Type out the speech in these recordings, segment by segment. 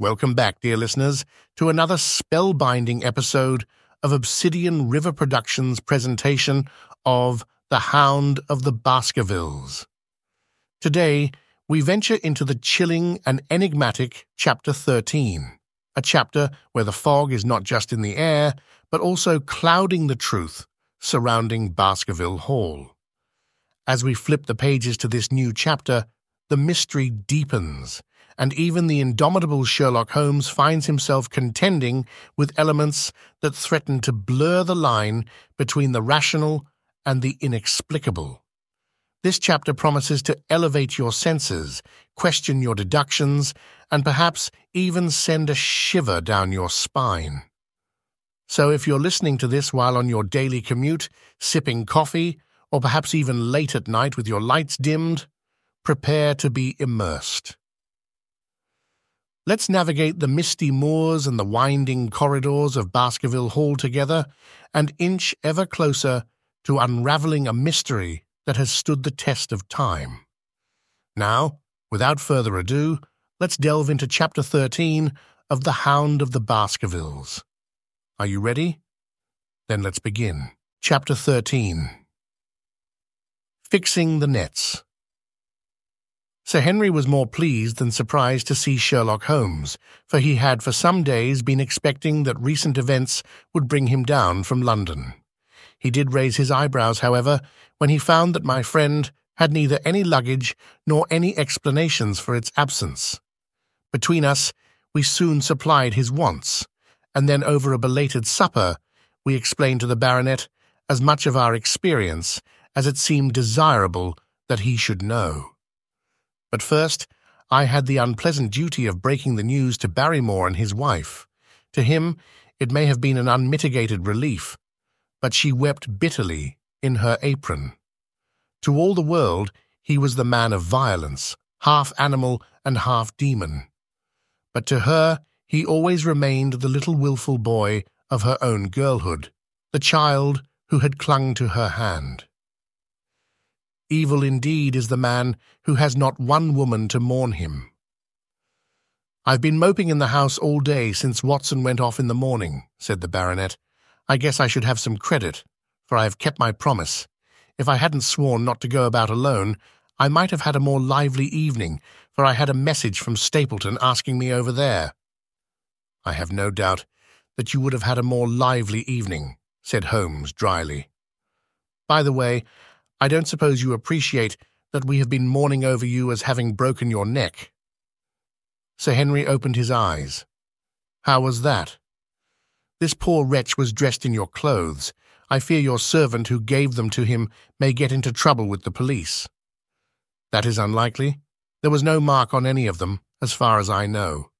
Welcome back, dear listeners, to another spellbinding episode of Obsidian River Productions' presentation of The Hound of the Baskervilles. Today, we venture into the chilling and enigmatic Chapter 13, a chapter where the fog is not just in the air, but also clouding the truth surrounding Baskerville Hall. As we flip the pages to this new chapter, the mystery deepens and even the indomitable Sherlock Holmes finds himself contending with elements that threaten to blur the line between the rational and the inexplicable. This chapter promises to elevate your senses, question your deductions, and perhaps even send a shiver down your spine. So if you're listening to this while on your daily commute, sipping coffee, or perhaps even late at night with your lights dimmed, prepare to be immersed. Let's navigate the misty moors and the winding corridors of Baskerville Hall together and inch ever closer to unraveling a mystery that has stood the test of time. Now, without further ado, let's delve into Chapter 13 of The Hound of the Baskervilles. Are you ready? Then let's begin. Chapter 13 Fixing the Nets Sir Henry was more pleased than surprised to see Sherlock Holmes, for he had for some days been expecting that recent events would bring him down from London. He did raise his eyebrows, however, when he found that my friend had neither any luggage nor any explanations for its absence. Between us, we soon supplied his wants, and then over a belated supper, we explained to the baronet as much of our experience as it seemed desirable that he should know. But first, I had the unpleasant duty of breaking the news to Barrymore and his wife. To him, it may have been an unmitigated relief, but she wept bitterly in her apron. To all the world, he was the man of violence, half animal and half demon. But to her, he always remained the little wilful boy of her own girlhood, the child who had clung to her hand. Evil indeed is the man who has not one woman to mourn him. I've been moping in the house all day since Watson went off in the morning, said the baronet. I guess I should have some credit, for I have kept my promise. If I hadn't sworn not to go about alone, I might have had a more lively evening, for I had a message from Stapleton asking me over there. I have no doubt that you would have had a more lively evening, said Holmes dryly. By the way, I don't suppose you appreciate that we have been mourning over you as having broken your neck. Sir Henry opened his eyes. How was that? This poor wretch was dressed in your clothes. I fear your servant who gave them to him may get into trouble with the police. That is unlikely. There was no mark on any of them, as far as I know.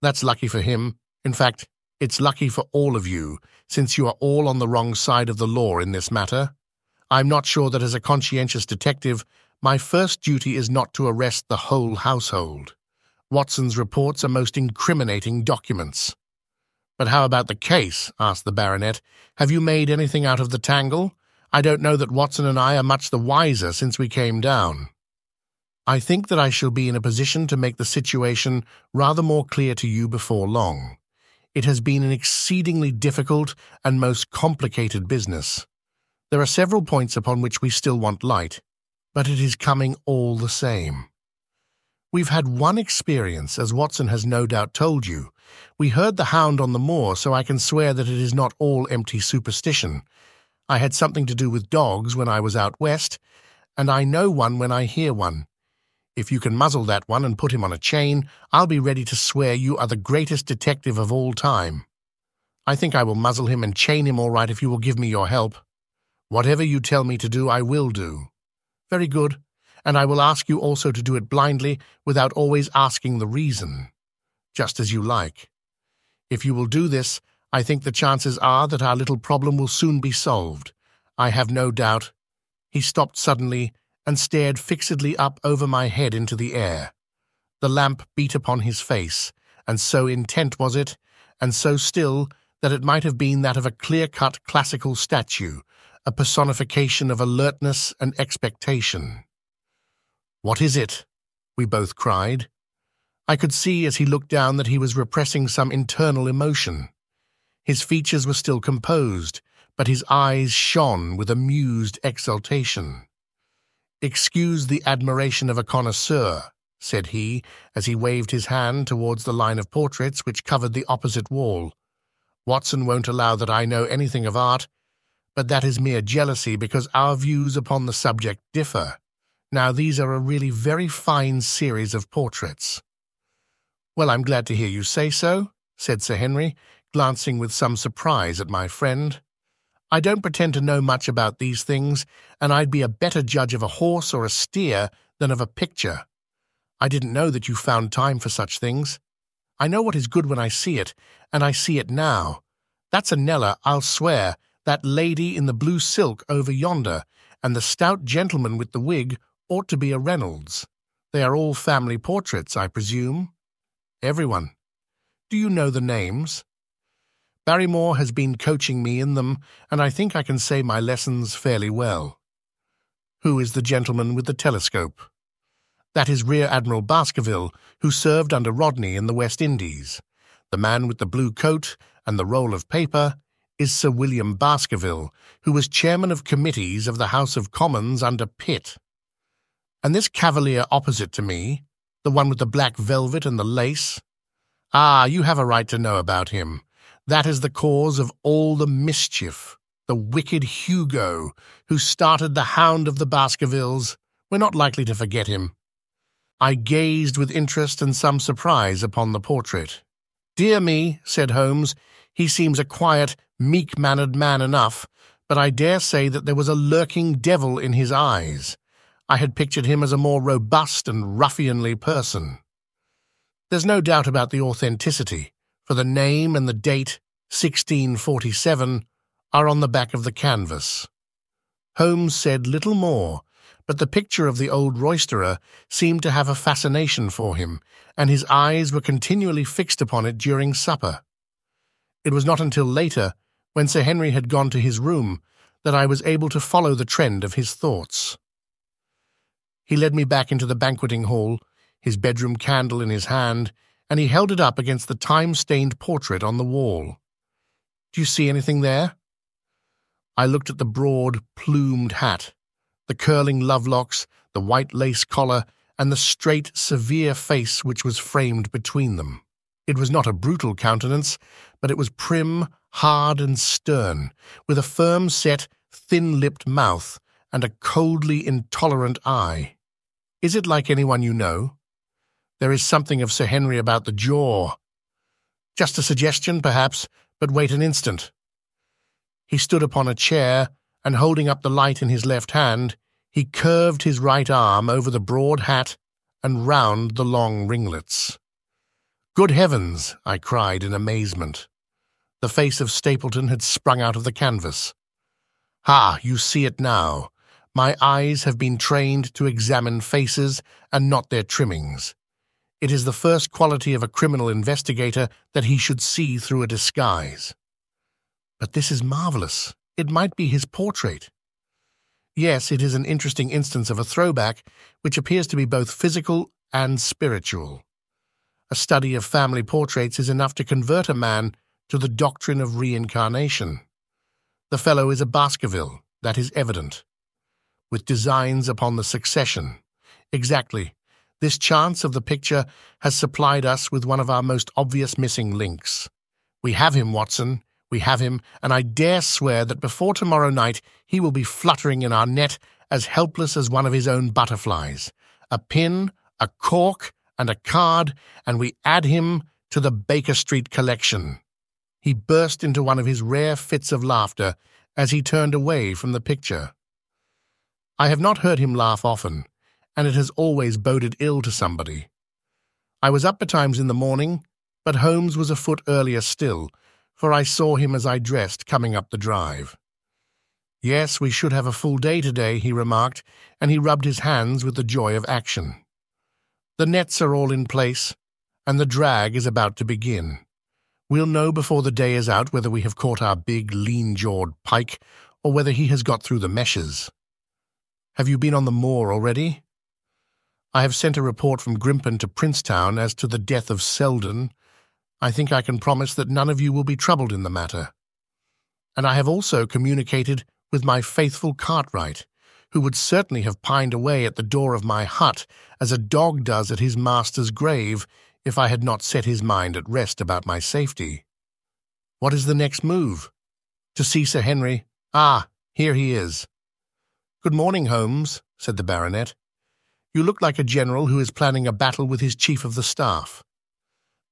That's lucky for him. In fact, it's lucky for all of you, since you are all on the wrong side of the law in this matter. I'm not sure that as a conscientious detective, my first duty is not to arrest the whole household. Watson's reports are most incriminating documents. But how about the case? asked the baronet. Have you made anything out of the tangle? I don't know that Watson and I are much the wiser since we came down. I think that I shall be in a position to make the situation rather more clear to you before long. It has been an exceedingly difficult and most complicated business. There are several points upon which we still want light, but it is coming all the same. We've had one experience, as Watson has no doubt told you. We heard the hound on the moor, so I can swear that it is not all empty superstition. I had something to do with dogs when I was out west, and I know one when I hear one. If you can muzzle that one and put him on a chain, I'll be ready to swear you are the greatest detective of all time. I think I will muzzle him and chain him all right if you will give me your help. Whatever you tell me to do, I will do. Very good, and I will ask you also to do it blindly without always asking the reason. Just as you like. If you will do this, I think the chances are that our little problem will soon be solved. I have no doubt. He stopped suddenly and stared fixedly up over my head into the air. The lamp beat upon his face, and so intent was it, and so still, that it might have been that of a clear-cut classical statue, a personification of alertness and expectation. What is it? we both cried. I could see as he looked down that he was repressing some internal emotion. His features were still composed, but his eyes shone with amused exultation. Excuse the admiration of a connoisseur, said he, as he waved his hand towards the line of portraits which covered the opposite wall. Watson won't allow that I know anything of art, but that is mere jealousy because our views upon the subject differ. Now, these are a really very fine series of portraits. Well, I'm glad to hear you say so, said Sir Henry, glancing with some surprise at my friend. I don't pretend to know much about these things, and I'd be a better judge of a horse or a steer than of a picture. I didn't know that you found time for such things. I know what is good when I see it, and I see it now. That's a Kneller, I'll swear, that lady in the blue silk over yonder, and the stout gentleman with the wig ought to be a Reynolds. They are all family portraits, I presume. Everyone. Do you know the names? Barrymore has been coaching me in them, and I think I can say my lessons fairly well. Who is the gentleman with the telescope? That is Rear Admiral Baskerville, who served under Rodney in the West Indies. The man with the blue coat and the roll of paper is Sir William Baskerville, who was chairman of committees of the House of Commons under Pitt. And this cavalier opposite to me, the one with the black velvet and the lace? Ah, you have a right to know about him. That is the cause of all the mischief. The wicked Hugo, who started the Hound of the Baskervilles. We're not likely to forget him. I gazed with interest and some surprise upon the portrait. Dear me, said Holmes, he seems a quiet, meek-mannered man enough, but I dare say that there was a lurking devil in his eyes. I had pictured him as a more robust and ruffianly person. There's no doubt about the authenticity, for the name and the date, 1647, are on the back of the canvas. Holmes said little more, but the picture of the old roisterer seemed to have a fascination for him, and his eyes were continually fixed upon it during supper. It was not until later, when Sir Henry had gone to his room, that I was able to follow the trend of his thoughts. He led me back into the banqueting hall, his bedroom candle in his hand, and he held it up against the time-stained portrait on the wall. Do you see anything there? I looked at the broad, plumed hat, the curling love locks, the white lace collar, and the straight, severe face which was framed between them. It was not a brutal countenance, but it was prim, hard, and stern, with a firm set, thin-lipped mouth and a coldly intolerant eye. Is it like anyone you know? There is something of Sir Henry about the jaw. Just a suggestion, perhaps, but wait an instant. He stood upon a chair, and holding up the light in his left hand, he curved his right arm over the broad hat and round the long ringlets. Good heavens! I cried in amazement. The face of Stapleton had sprung out of the canvas. Ah, you see it now. My eyes have been trained to examine faces and not their trimmings. It is the first quality of a criminal investigator that he should see through a disguise. But this is marvelous. It might be his portrait. Yes, it is an interesting instance of a throwback, which appears to be both physical and spiritual. A study of family portraits is enough to convert a man to the doctrine of reincarnation. The fellow is a Baskerville, that is evident, with designs upon the succession. Exactly. This chance of the picture has supplied us with one of our most obvious missing links. We have him, Watson. We have him, and I dare swear that before tomorrow night he will be fluttering in our net as helpless as one of his own butterflies. A pin, a cork, and a card, and we add him to the Baker Street collection. He burst into one of his rare fits of laughter as he turned away from the picture. I have not heard him laugh often, and it has always boded ill to somebody. I was up betimes in the morning, but Holmes was a foot earlier still, for I saw him as I dressed coming up the drive. Yes, we should have a full day today, he remarked, and he rubbed his hands with the joy of action. The nets are all in place, and the drag is about to begin. We'll know before the day is out whether we have caught our big, lean-jawed pike, or whether he has got through the meshes. Have you been on the moor already? I have sent a report from Grimpen to Princetown as to the death of Selden. I think I can promise that none of you will be troubled in the matter. And I have also communicated with my faithful Cartwright, who would certainly have pined away at the door of my hut as a dog does at his master's grave if I had not set his mind at rest about my safety. What is the next move? To see Sir Henry. Ah, here he is. Good morning, Holmes, said the baronet. You look like a general who is planning a battle with his chief of the staff.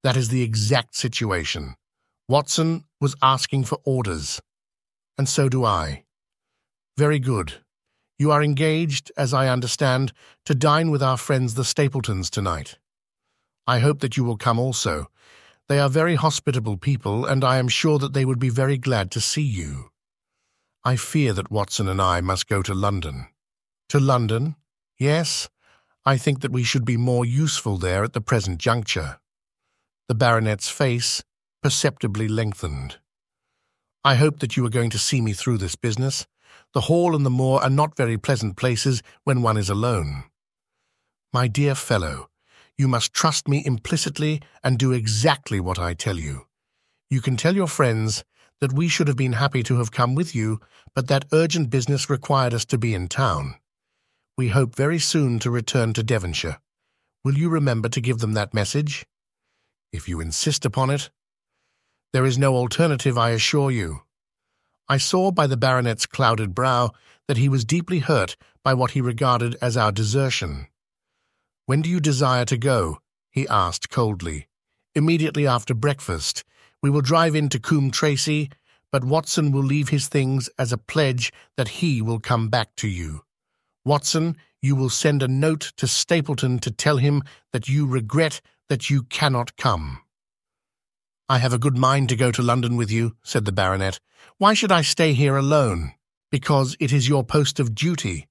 That is the exact situation. Watson was asking for orders. And so do I. Very good. You are engaged, as I understand, to dine with our friends the Stapletons tonight. I hope that you will come also. They are very hospitable people, and I am sure that they would be very glad to see you. I fear that Watson and I must go to London. To London? Yes, I think that we should be more useful there at the present juncture. The baronet's face perceptibly lengthened. I hope that you are going to see me through this business. The hall and the moor are not very pleasant places when one is alone. My dear fellow, you must trust me implicitly and do exactly what I tell you. You can tell your friends that we should have been happy to have come with you, but that urgent business required us to be in town. We hope very soon to return to Devonshire. Will you remember to give them that message? If you insist upon it. There is no alternative, I assure you. I saw by the baronet's clouded brow that he was deeply hurt by what he regarded as our desertion. When do you desire to go? he asked coldly. Immediately after breakfast. We will drive into Coombe Tracey, but Watson will leave his things as a pledge that he will come back to you. Watson, you will send a note to Stapleton to tell him that you regret that you cannot come. I have a good mind to go to London with you, said the baronet. Why should I stay here alone? Because it is your post of duty.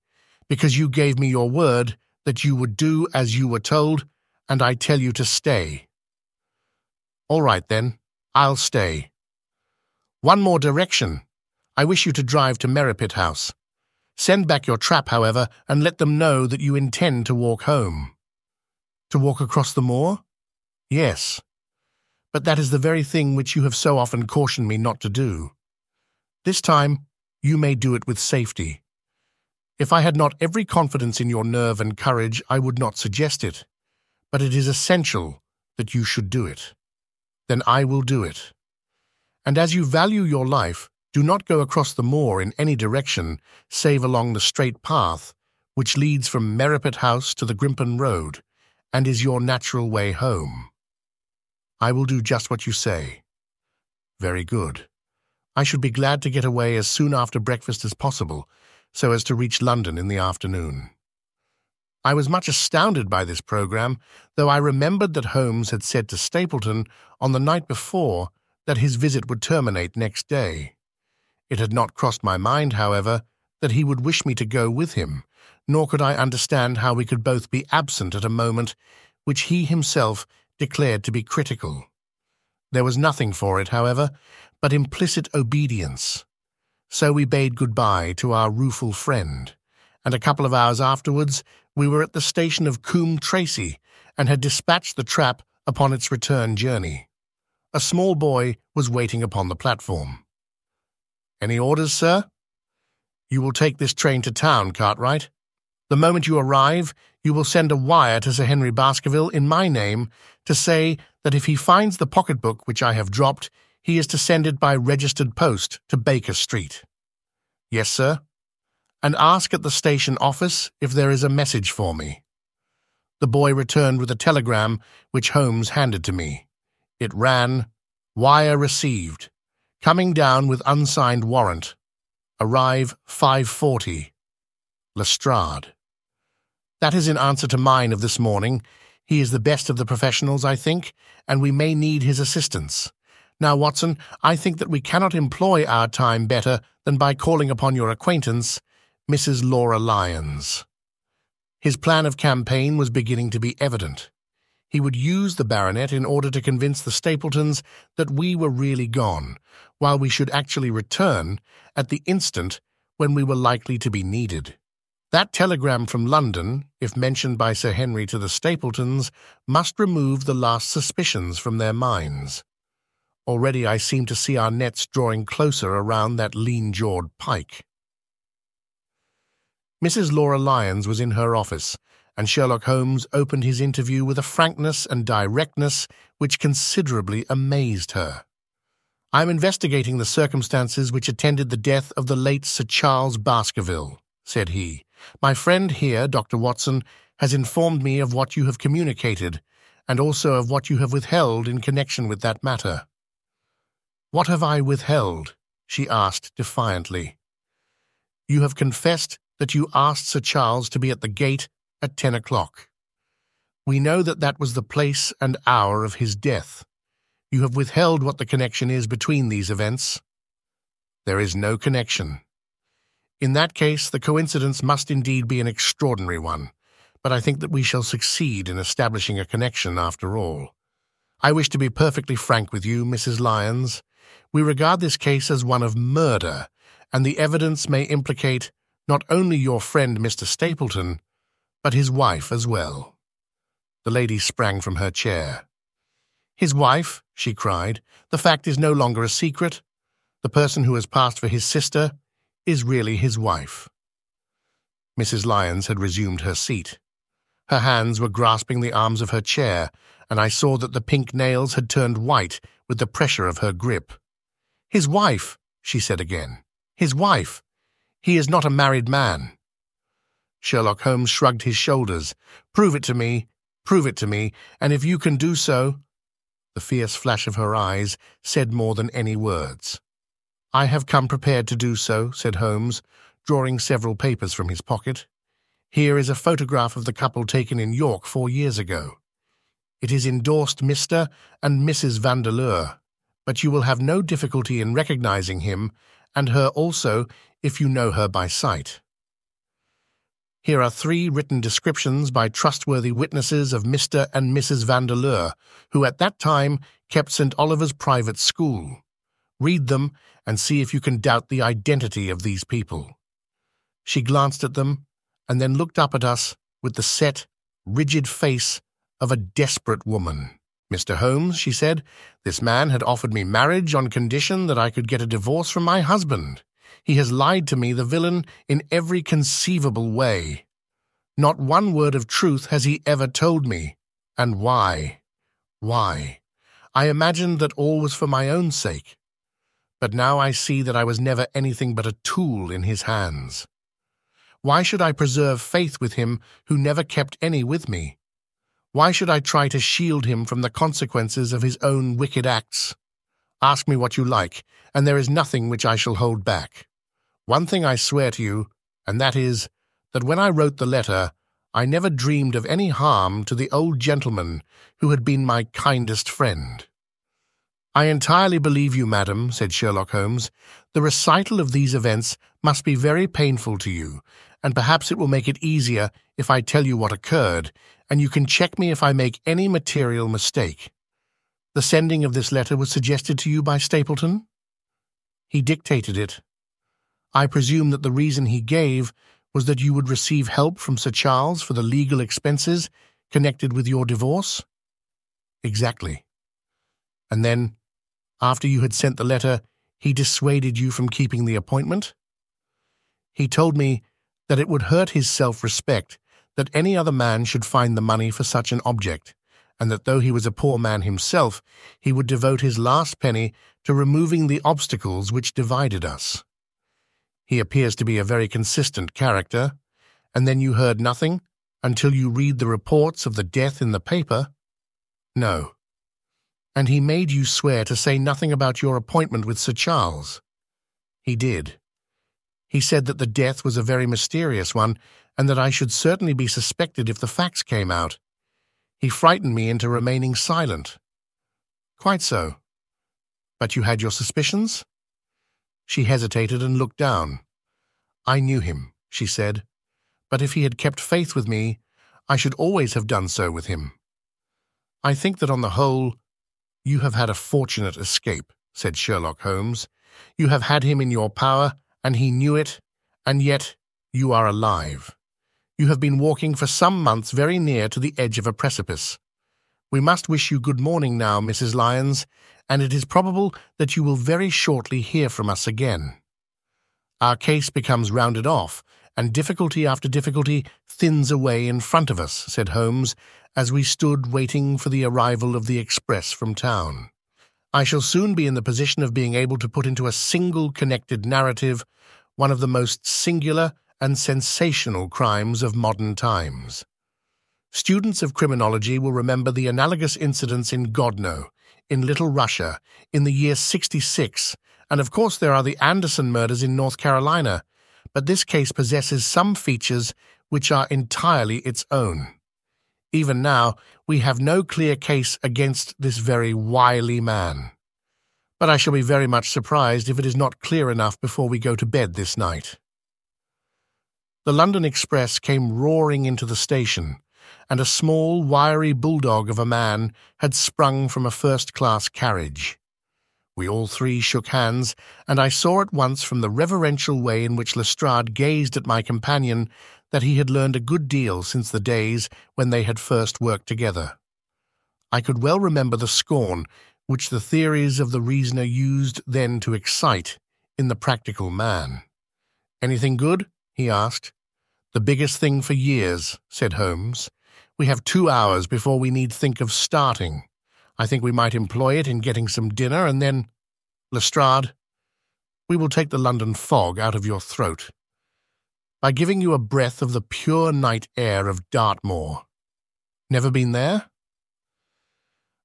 Because you gave me your word that you would do as you were told, and I tell you to stay. All right, then. I'll stay. One more direction. I wish you to drive to Merripit House. Send back your trap, however, and let them know that you intend to walk home. To walk across the moor? Yes but that is the very thing which you have so often cautioned me not to do. This time, you may do it with safety. If I had not every confidence in your nerve and courage, I would not suggest it. But it is essential that you should do it. Then I will do it. And as you value your life, do not go across the moor in any direction save along the straight path which leads from Merripit House to the Grimpen Road, and is your natural way home. I will do just what you say. Very good. I should be glad to get away as soon after breakfast as possible, so as to reach London in the afternoon. I was much astounded by this programme, though I remembered that Holmes had said to Stapleton on the night before that his visit would terminate next day. It had not crossed my mind, however, that he would wish me to go with him, nor could I understand how we could both be absent at a moment which he himself declared to be critical. There was nothing for it, however, but implicit obedience. So we bade good-bye to our rueful friend, and a couple of hours afterwards we were at the station of Coombe Tracey and had dispatched the trap upon its return journey. A small boy was waiting upon the platform. Any orders, sir? You will take this train to town, Cartwright. The moment you arrive, you will send a wire to Sir Henry Baskerville in my name to say that if he finds the pocketbook which I have dropped, he is to send it by registered post to Baker Street. Yes, sir. And ask at the station office if there is a message for me. The boy returned with a telegram which Holmes handed to me. It ran, Wire received. Coming down with unsigned warrant. Arrive 5.40. Lestrade. That is in answer to mine of this morning. He is the best of the professionals, I think, and we may need his assistance. Now, Watson, I think that we cannot employ our time better than by calling upon your acquaintance, Mrs. Laura Lyons. His plan of campaign was beginning to be evident. He would use the baronet in order to convince the Stapletons that we were really gone, while we should actually return at the instant when we were likely to be needed. That telegram from London, if mentioned by Sir Henry to the Stapletons, must remove the last suspicions from their minds. Already I seem to see our nets drawing closer around that lean-jawed pike. Mrs. Laura Lyons was in her office, and Sherlock Holmes opened his interview with a frankness and directness which considerably amazed her. I am investigating the circumstances which attended the death of the late Sir Charles Baskerville, said he. My friend here, Dr. Watson, has informed me of what you have communicated, and also of what you have withheld in connection with that matter. What have I withheld? she asked defiantly. You have confessed that you asked Sir Charles to be at the gate at ten o'clock. We know that that was the place and hour of his death. You have withheld what the connection is between these events. There is no connection. In that case, the coincidence must indeed be an extraordinary one, but I think that we shall succeed in establishing a connection after all. I wish to be perfectly frank with you, Mrs. Lyons. We regard this case as one of murder, and the evidence may implicate not only your friend Mr. Stapleton, but his wife as well. The lady sprang from her chair. His wife, she cried, the fact is no longer a secret. The person who has passed for his sister is really his wife. Mrs. Lyons had resumed her seat. Her hands were grasping the arms of her chair, and I saw that the pink nails had turned white with the pressure of her grip. His wife, she said again. His wife. He is not a married man. Sherlock Holmes shrugged his shoulders. Prove it to me, prove it to me, and if you can do so. The fierce flash of her eyes said more than any words. I have come prepared to do so, said Holmes, drawing several papers from his pocket. Here is a photograph of the couple taken in York four years ago. It is endorsed Mr. and Mrs. Vandeleur, but you will have no difficulty in recognizing him and her also if you know her by sight. Here are three written descriptions by trustworthy witnesses of Mr. and Mrs. Vandeleur, who at that time kept St. Oliver's private school. Read them and see if you can doubt the identity of these people. She glanced at them and then looked up at us with the set, rigid face of a desperate woman. Mr. Holmes, she said, this man had offered me marriage on condition that I could get a divorce from my husband. He has lied to me, the villain, in every conceivable way. Not one word of truth has he ever told me. And why? Why? I imagined that all was for my own sake. But now I see that I was never anything but a tool in his hands. Why should I preserve faith with him who never kept any with me? Why should I try to shield him from the consequences of his own wicked acts? Ask me what you like, and there is nothing which I shall hold back. One thing I swear to you, and that is, that when I wrote the letter, I never dreamed of any harm to the old gentleman who had been my kindest friend. I entirely believe you, madam, said Sherlock Holmes. The recital of these events must be very painful to you, and perhaps it will make it easier if I tell you what occurred, and you can check me if I make any material mistake. The sending of this letter was suggested to you by Stapleton? He dictated it. I presume that the reason he gave was that you would receive help from Sir Charles for the legal expenses connected with your divorce? Exactly. And then, after you had sent the letter, he dissuaded you from keeping the appointment? He told me that it would hurt his self-respect that any other man should find the money for such an object, and that though he was a poor man himself, he would devote his last penny to removing the obstacles which divided us. He appears to be a very consistent character, and then you heard nothing until you read the reports of the death in the paper? No. And he made you swear to say nothing about your appointment with Sir Charles? He did. He said that the death was a very mysterious one, and that I should certainly be suspected if the facts came out. He frightened me into remaining silent. Quite so. But you had your suspicions? She hesitated and looked down. I knew him, she said, but if he had kept faith with me, I should always have done so with him. I think that on the whole, you have had a fortunate escape, said Sherlock Holmes. You have had him in your power, and he knew it, and yet you are alive. You have been walking for some months very near to the edge of a precipice. We must wish you good morning now, Mrs. Lyons, and it is probable that you will very shortly hear from us again. Our case becomes rounded off, and difficulty after difficulty thins away in front of us, said Holmes, as we stood waiting for the arrival of the express from town. I shall soon be in the position of being able to put into a single connected narrative one of the most singular and sensational crimes of modern times. Students of criminology will remember the analogous incidents in Grodno, in Little Russia, in the year 66, and of course there are the Anderson murders in North Carolina, but this case possesses some features which are entirely its own. Even now, we have no clear case against this very wily man. But I shall be very much surprised if it is not clear enough before we go to bed this night. The London Express came roaring into the station, and a small, wiry bulldog of a man had sprung from a first-class carriage. We all three shook hands, and I saw at once from the reverential way in which Lestrade gazed at my companion that he had learned a good deal since the days when they had first worked together. I could well remember the scorn which the theories of the reasoner used then to excite in the practical man. Anything good? he asked. The biggest thing for years, said Holmes. We have two hours before we need think of starting. I think we might employ it in getting some dinner and then. Lestrade, we will take the London fog out of your throat by giving you a breath of the pure night air of Dartmoor. Never been there?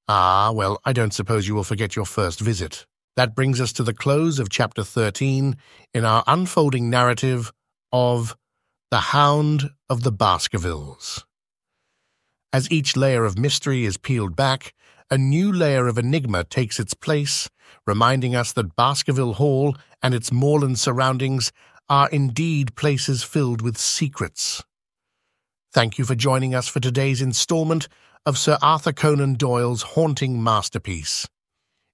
Ah, well, I don't suppose you will forget your first visit. That brings us to the close of chapter 13 in our unfolding narrative of the Hound of the Baskervilles. As each layer of mystery is peeled back, a new layer of enigma takes its place, reminding us that Baskerville Hall and its moorland surroundings are indeed places filled with secrets. Thank you for joining us for today's installment of Sir Arthur Conan Doyle's haunting masterpiece.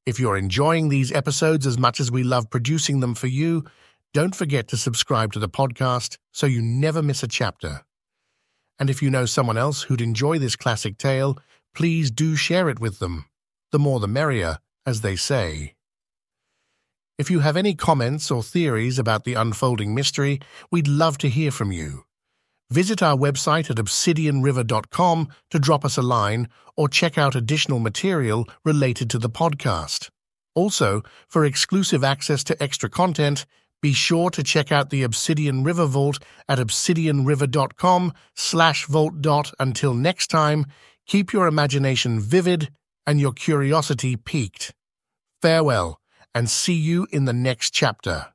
If you're enjoying these episodes as much as we love producing them for you, don't forget to subscribe to the podcast so you never miss a chapter. And if you know someone else who'd enjoy this classic tale, please do share it with them. The more the merrier, as they say. If you have any comments or theories about the unfolding mystery, we'd love to hear from you. Visit our website at obsidianriver.com to drop us a line or check out additional material related to the podcast. Also, for exclusive access to extra content, be sure to check out the Obsidian River Vault at obsidianriver.com slash vault dot. Until next time, keep your imagination vivid and your curiosity piqued. Farewell, and see you in the next chapter.